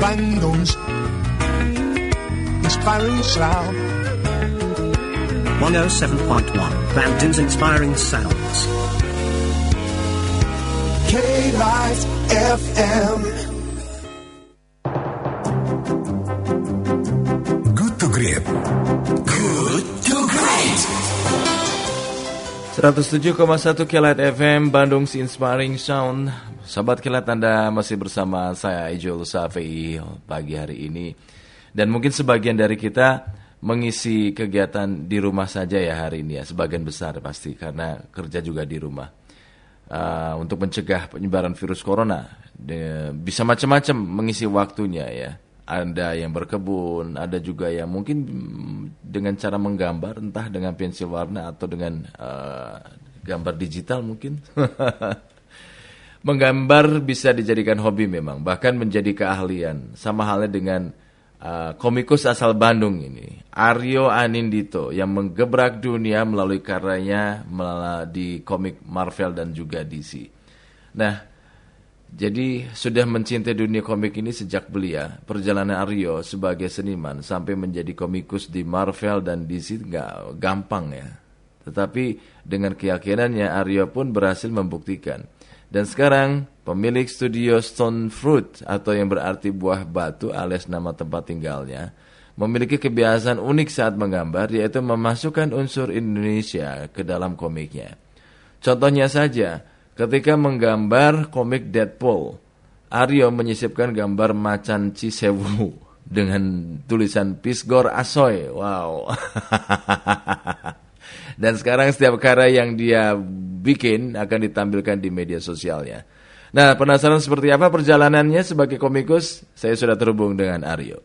Bandung's inspiring sound. 107.1 Bandun's Inspiring Sounds. K Live FM. 107,1 Kilat FM Bandung si Inspiring Sound. Sobat Kilat Anda masih bersama saya Ijul Safei pagi hari ini. Dan mungkin sebagian dari kita mengisi kegiatan di rumah saja ya hari ini ya Sebagian besar pasti karena kerja juga di rumah. Uh, Untuk mencegah penyebaran virus corona De, Bisa macam-macam mengisi waktunya ya ada yang berkebun, ada juga yang mungkin dengan cara menggambar, entah dengan pensil warna atau dengan uh, gambar digital mungkin. Menggambar bisa dijadikan hobi memang, bahkan menjadi keahlian. Sama halnya dengan uh, komikus asal Bandung ini, Aryo Anindito, yang menggebrak dunia melalui karyanya di komik Marvel dan juga DC. Nah, jadi sudah mencintai dunia komik ini sejak belia. Perjalanan Aryo sebagai seniman sampai menjadi komikus di Marvel dan DC nggak gampang ya. Tetapi dengan keyakinannya Aryo pun berhasil membuktikan. Dan sekarang pemilik studio Stone Fruit atau yang berarti buah batu alias nama tempat tinggalnya memiliki kebiasaan unik saat menggambar yaitu memasukkan unsur Indonesia ke dalam komiknya. Contohnya saja, Ketika menggambar komik Deadpool, Aryo menyisipkan gambar macan Cisewu dengan tulisan Pisgor Asoy. Wow. Dan sekarang setiap karya yang dia bikin akan ditampilkan di media sosialnya. Nah, penasaran seperti apa perjalanannya sebagai komikus? Saya sudah terhubung dengan Aryo.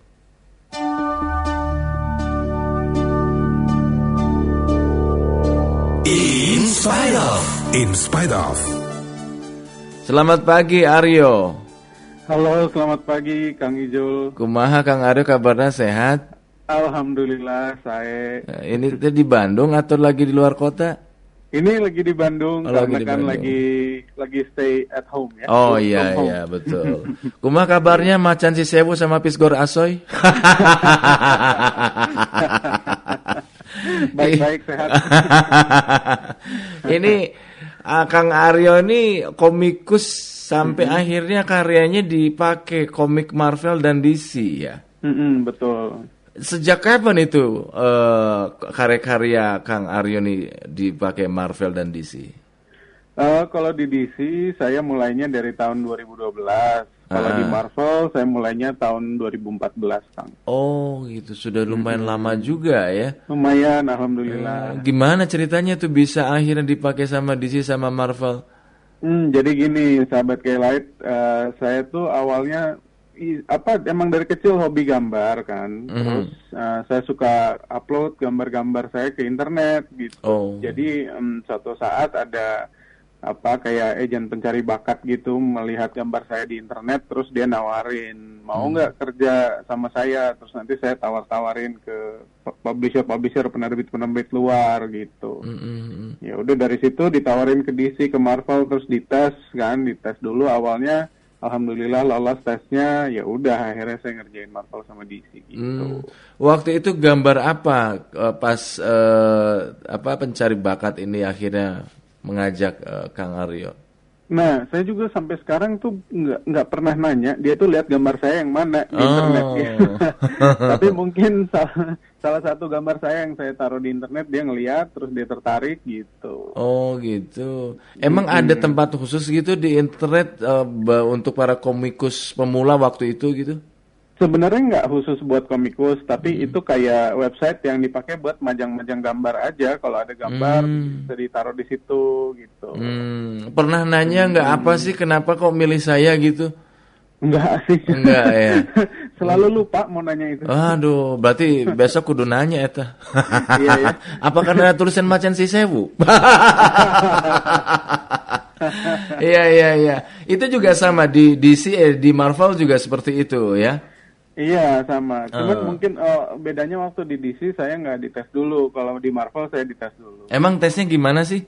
In spite of. In spite of. Selamat pagi Aryo. Halo, selamat pagi Kang Ijul. Kumaha Kang Aryo kabarnya sehat? Alhamdulillah saya Nah, Ini di Bandung atau lagi di luar kota? ini lagi di Bandung Oh, karena lagi di kan Bandung. lagi lagi stay at home ya. Oh iya home. iya betul. Kumaha kabarnya Macan Cisewu sama Pisgor Asoy? Baik-baik sehat. ini ah, Kang Aryo ini komikus sampai akhirnya karyanya dipakai komik Marvel dan DC ya. Mm-mm, betul. Sejak kapan itu eh, karya-karya Kang Aryo ini dipakai Marvel dan DC? Eh, kalau di DC saya mulainya dari tahun 2012. Kalau Ah. di Marvel saya mulainya tahun 2014, Kang. Oh gitu sudah lumayan lama juga ya. Lumayan, alhamdulillah. Gimana ceritanya tuh bisa akhirnya dipakai sama DC sama Marvel? Hmm, jadi gini, sahabat Kelight, eh, saya tuh awalnya i- apa emang dari kecil hobi gambar kan. Terus eh, saya suka upload gambar-gambar saya ke internet gitu. Oh. Jadi em, suatu saat ada apa kayak agen pencari bakat gitu melihat gambar saya di internet terus dia nawarin mau nggak kerja sama saya? Terus nanti saya tawar-tawarin ke publisher-publisher penerbit-penerbit luar gitu. Mm-mm. ya udah dari situ ditawarin ke DC ke Marvel terus dites kan dites dulu awalnya. Alhamdulillah lolos tesnya ya udah akhirnya saya ngerjain Marvel sama DC gitu. Hmm. Waktu itu gambar apa eh, pas eh, apa pencari bakat ini akhirnya mengajak eh, Kang Aryo? nah saya juga sampai sekarang tuh nggak nggak pernah nanya dia tuh lihat gambar saya yang mana di Oh. internet gitu. tapi mungkin salah salah satu gambar saya yang saya taruh di internet dia ngeliat terus dia tertarik gitu Oh gitu. Emang ada tempat khusus gitu di internet ba- untuk para komikus pemula waktu itu gitu? Sebenarnya nggak khusus buat komikus, tapi itu kayak website yang dipakai buat majang-majang gambar aja. Kalau ada gambar bisa ditaruh di situ gitu. Hmm, pernah nanya nggak apa sih kenapa kok milih saya gitu? Enggak sih. Enggak ya. Selalu lupa mau nanya itu. Aduh, berarti besok kudu nanya eta. Iya, ya. Apa karena tulisan macan si sewu? Iya iya iya. Itu juga sama di DC eh, di Marvel juga seperti itu ya. Iya sama. Cuman Eh. mungkin oh, bedanya waktu di DC saya nggak dites dulu. Kalau di Marvel saya dites dulu. Emang tesnya gimana sih?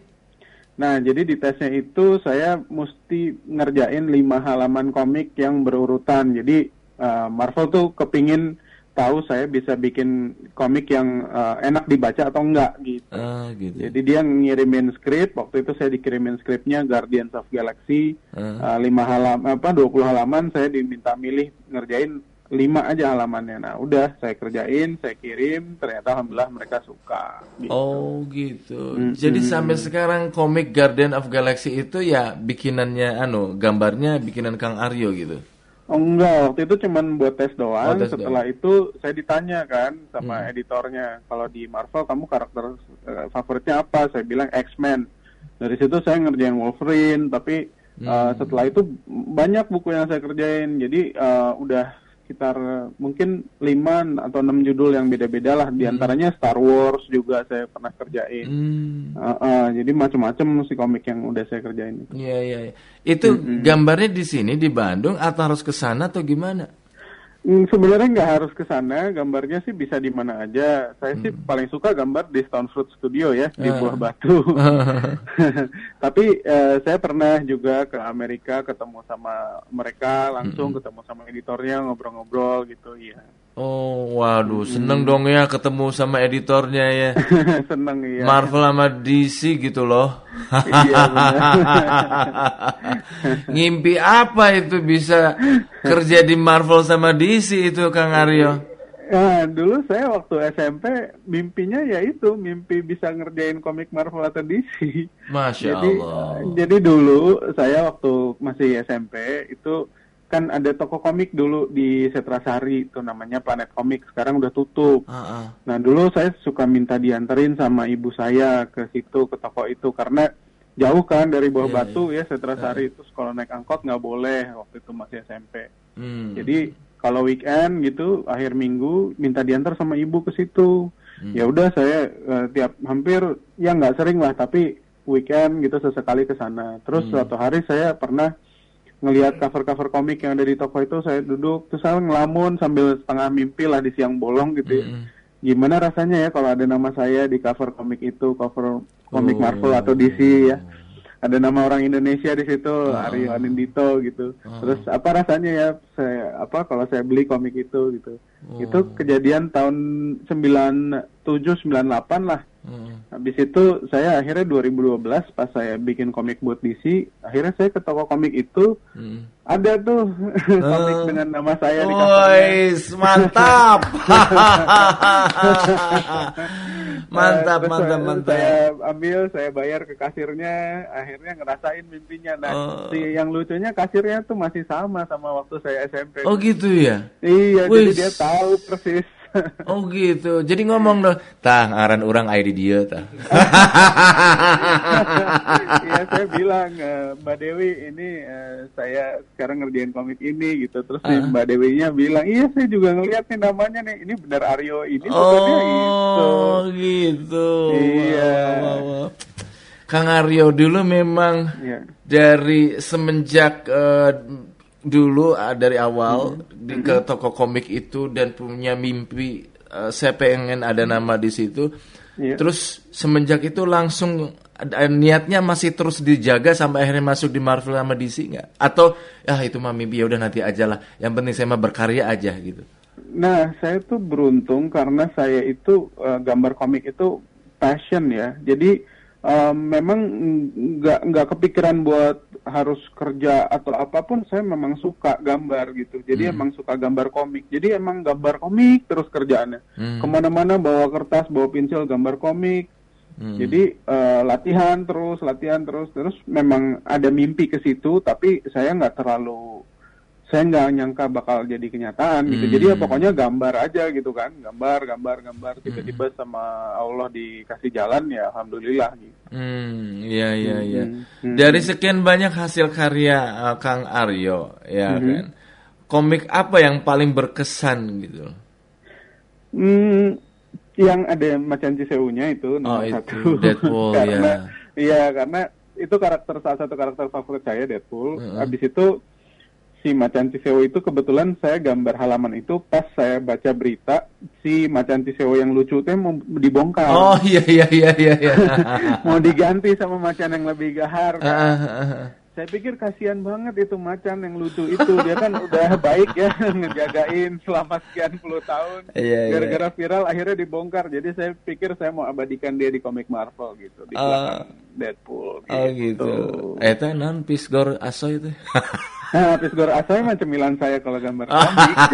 Nah jadi di tesnya itu saya mesti ngerjain lima halaman komik yang berurutan. Jadi uh, Marvel tuh kepingin tahu saya bisa bikin komik yang uh, enak dibaca atau enggak gitu. Ah, gitu. Jadi dia ngirimin skrip, waktu itu saya dikirimin skripnya Guardians of Galaxy, Ah. uh, lima halaman apa 20 halaman saya diminta milih ngerjain lima aja halamannya. Nah, udah saya kerjain, saya kirim, ternyata alhamdulillah mereka suka. Gitu. Oh gitu. Mm, Jadi mm. sampai sekarang komik Guardian of Galaxy itu ya bikinannya anu, gambarnya bikinan Kang Aryo gitu. Oh enggak, waktu itu cuman buat tes doang. Oh, tes Setelah itu saya ditanya kan sama editornya, kalau di Marvel kamu karakter eh, favoritnya apa? Saya bilang X-Men. Dari situ saya ngerjain Wolverine, tapi eh, setelah itu banyak buku yang saya kerjain. Jadi eh, udah sekitar mungkin 5 atau 6 judul yang beda-beda lah. Di antaranya Star Wars juga saya pernah kerjain. Hmm. Eh, eh, jadi macam-macam si komik yang udah saya kerjain. Iya iya. iya. Itu gambarnya di sini di Bandung atau harus ke sana atau gimana? Hmm, sebenarnya nggak harus ke sana, gambarnya sih bisa di mana aja. Saya sih paling suka gambar di Stone Fruit Studio ya di Buah Batu. Tapi eh, saya pernah juga ke Amerika ketemu sama mereka langsung ketemu sama editornya ngobrol-ngobrol gitu ya. Oh, waduh, seneng dong ya ketemu sama editornya ya. Seneng ya. Marvel sama DC gitu loh. Iya. Ngimpi apa itu bisa kerja di Marvel sama DC itu Kang Aryo? Nah, dulu saya waktu SMP mimpinya ya itu mimpi bisa ngerjain komik Marvel atau DC. Masya jadi, Allah. jadi dulu saya waktu masih SMP itu kan ada toko komik dulu di Setrasari itu namanya Planet Komik sekarang udah tutup. Ah, ah. Nah dulu saya suka minta dianterin sama ibu saya ke situ ke toko itu karena jauh kan dari Bawah Iya, Batu ya Setrasari itu kalau naik angkot nggak boleh waktu itu masih SMP. Hmm. Jadi kalau weekend gitu akhir minggu minta diantar sama ibu ke situ. Ya udah saya eh, tiap hampir ya nggak sering lah tapi weekend gitu sesekali ke sana. Terus suatu hari saya pernah ngelihat cover-cover komik yang ada di toko itu saya duduk terus saya ngelamun sambil setengah mimpi lah di siang bolong gitu ya. Gimana rasanya ya kalau ada nama saya di cover komik itu, cover komik Oh. Marvel atau DC ya? ada nama orang Indonesia di situ Aryo Anindito gitu. Terus apa rasanya ya saya apa kalau saya beli komik itu gitu. Itu kejadian tahun 97 98 lah Hmm. habis itu saya akhirnya 2012 pas saya bikin komik buat DC akhirnya saya ke toko komik itu Hmm. ada tuh komik dengan nama saya di covernya Wois, mantap. mantap, Terus mantap, saya- mantap. Saya ambil, saya bayar ke kasirnya, akhirnya ngerasain mimpinya. Nah, Oh. si yang lucunya kasirnya tuh masih sama sama waktu saya SMP. Oh gitu ya? Iya, jadi dia tahu persis. Oh gitu. Jadi ngomong dong, tah ngaran orang di dia tah. Iya, saya bilang "Eh, Mbak Dewi ini eh, saya sekarang ngerjain komik ini gitu. Terus Ah. Mbak Dewinya bilang, iya saya juga ngeliat nih namanya nih, ini benar Aryo ini sebenarnya gitu. Oh gitu. Iya. Wah, wah, wah. Kang Aryo dulu memang Iya. dari semenjak eh, dulu eh, dari awal di ke toko komik itu dan punya mimpi eh, saya pengen ada nama di situ. Iya. Terus semenjak itu langsung niatnya masih terus dijaga sampai akhirnya masuk di Marvel sama DC nggak? Atau ya itu mah mimpi ya udah nanti aja lah. Yang penting saya mah berkarya aja gitu. Nah, saya tuh beruntung karena saya itu eh, gambar komik itu passion ya. Jadi eh, memang nggak nggak kepikiran buat harus kerja atau apa pun. Saya memang suka gambar gitu. Jadi emang suka gambar komik. Jadi emang gambar komik terus kerjaannya. Hmm. Ke mana-mana bawa kertas, bawa pensil, gambar komik. Hmm. Jadi eh, latihan terus, latihan terus, terus memang ada mimpi ke situ. Tapi saya nggak terlalu saya nggak nyangka bakal jadi kenyataan gitu. Hmm. Jadi ya pokoknya gambar aja gitu kan, gambar, gambar, gambar. Tiba-tiba sama Allah dikasih jalan ya, alhamdulillah gitu. Hmm, iya iya iya. Hmm. Dari sekian banyak hasil karya uh, Kang Aryo, ya Hmm. kan. Komik apa yang paling berkesan gitu? Hmm, yang ada macan Ciseunya itu Oh, nomor itu, satu. Deadpool, karena, ya. Iya, karena itu karakter salah satu karakter favorit saya Deadpool. Heeh. Habis itu si macan Ciseo itu kebetulan saya gambar halaman itu pas saya baca berita si macan Ciseo yang lucu teh mau dibongkar. Oh iya iya iya iya iya. mau diganti sama macan yang lebih gahar. kan. Ah, ah, ah. saya pikir kasihan banget itu macan yang lucu itu dia kan udah baik ya ngejagain selama sekian puluh tahun Iya, iya. gara-gara viral akhirnya dibongkar jadi saya pikir saya mau abadikan dia di komik Marvel gitu di Oh. belakang Deadpool Oh gitu. Eta non pisgor aso itu. Nah, Pisgor Asoy mah cemilan saya kalau gambar Ah. komik.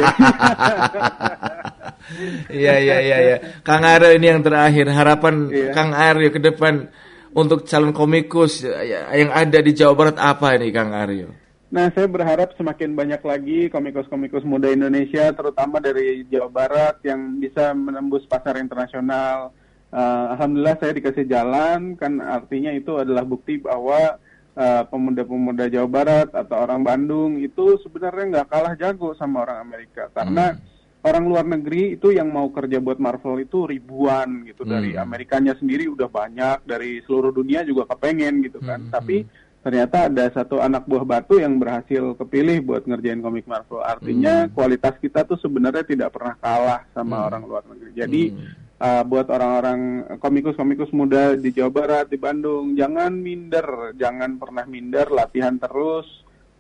Iya iya iya iya. Kang Aryo ini yang terakhir harapan Iya. Kang Aryo ke depan untuk calon komikus ya, yang ada di Jawa Barat apa ini Kang Aryo? nah, saya berharap semakin banyak lagi komikus-komikus muda Indonesia, terutama dari Jawa Barat yang bisa menembus pasar internasional. Eh, Alhamdulillah saya dikasih jalan, kan artinya itu adalah bukti bahwa eh, pemuda-pemuda Jawa Barat atau orang Bandung itu sebenarnya nggak kalah jago sama orang Amerika, karena orang luar negeri itu yang mau kerja buat Marvel itu ribuan gitu. Dari Amerikanya sendiri udah banyak dari seluruh dunia juga kepengen gitu kan. Tapi ternyata ada satu anak buah batu yang berhasil kepilih buat ngerjain komik Marvel. Artinya kualitas kita tuh sebenarnya tidak pernah kalah sama orang luar negeri. Jadi uh, buat orang-orang komikus-komikus muda di Jawa Barat di Bandung jangan minder jangan pernah minder latihan terus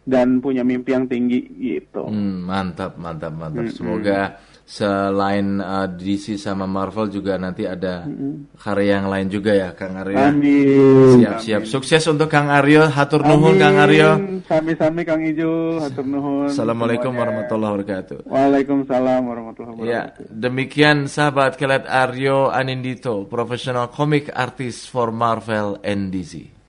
dan punya mimpi yang tinggi gitu Hmm, mantap, mantap, mantap. Semoga selain uh, DC sama Marvel juga nanti ada karya yang lain juga ya, Kang Aryo. Amin. Siap, siap. Sukses untuk Kang Aryo. Hatur nuhun, Kang Aryo. Sami-sami Kang Ijo, hatur nuhun. Assalamualaikum semuanya. warahmatullahi wabarakatuh. Waalaikumsalam warahmatullahi Ya, wabarakatuh. demikian sahabat kelet Aryo Anindito, profesional komik artis for Marvel and DC.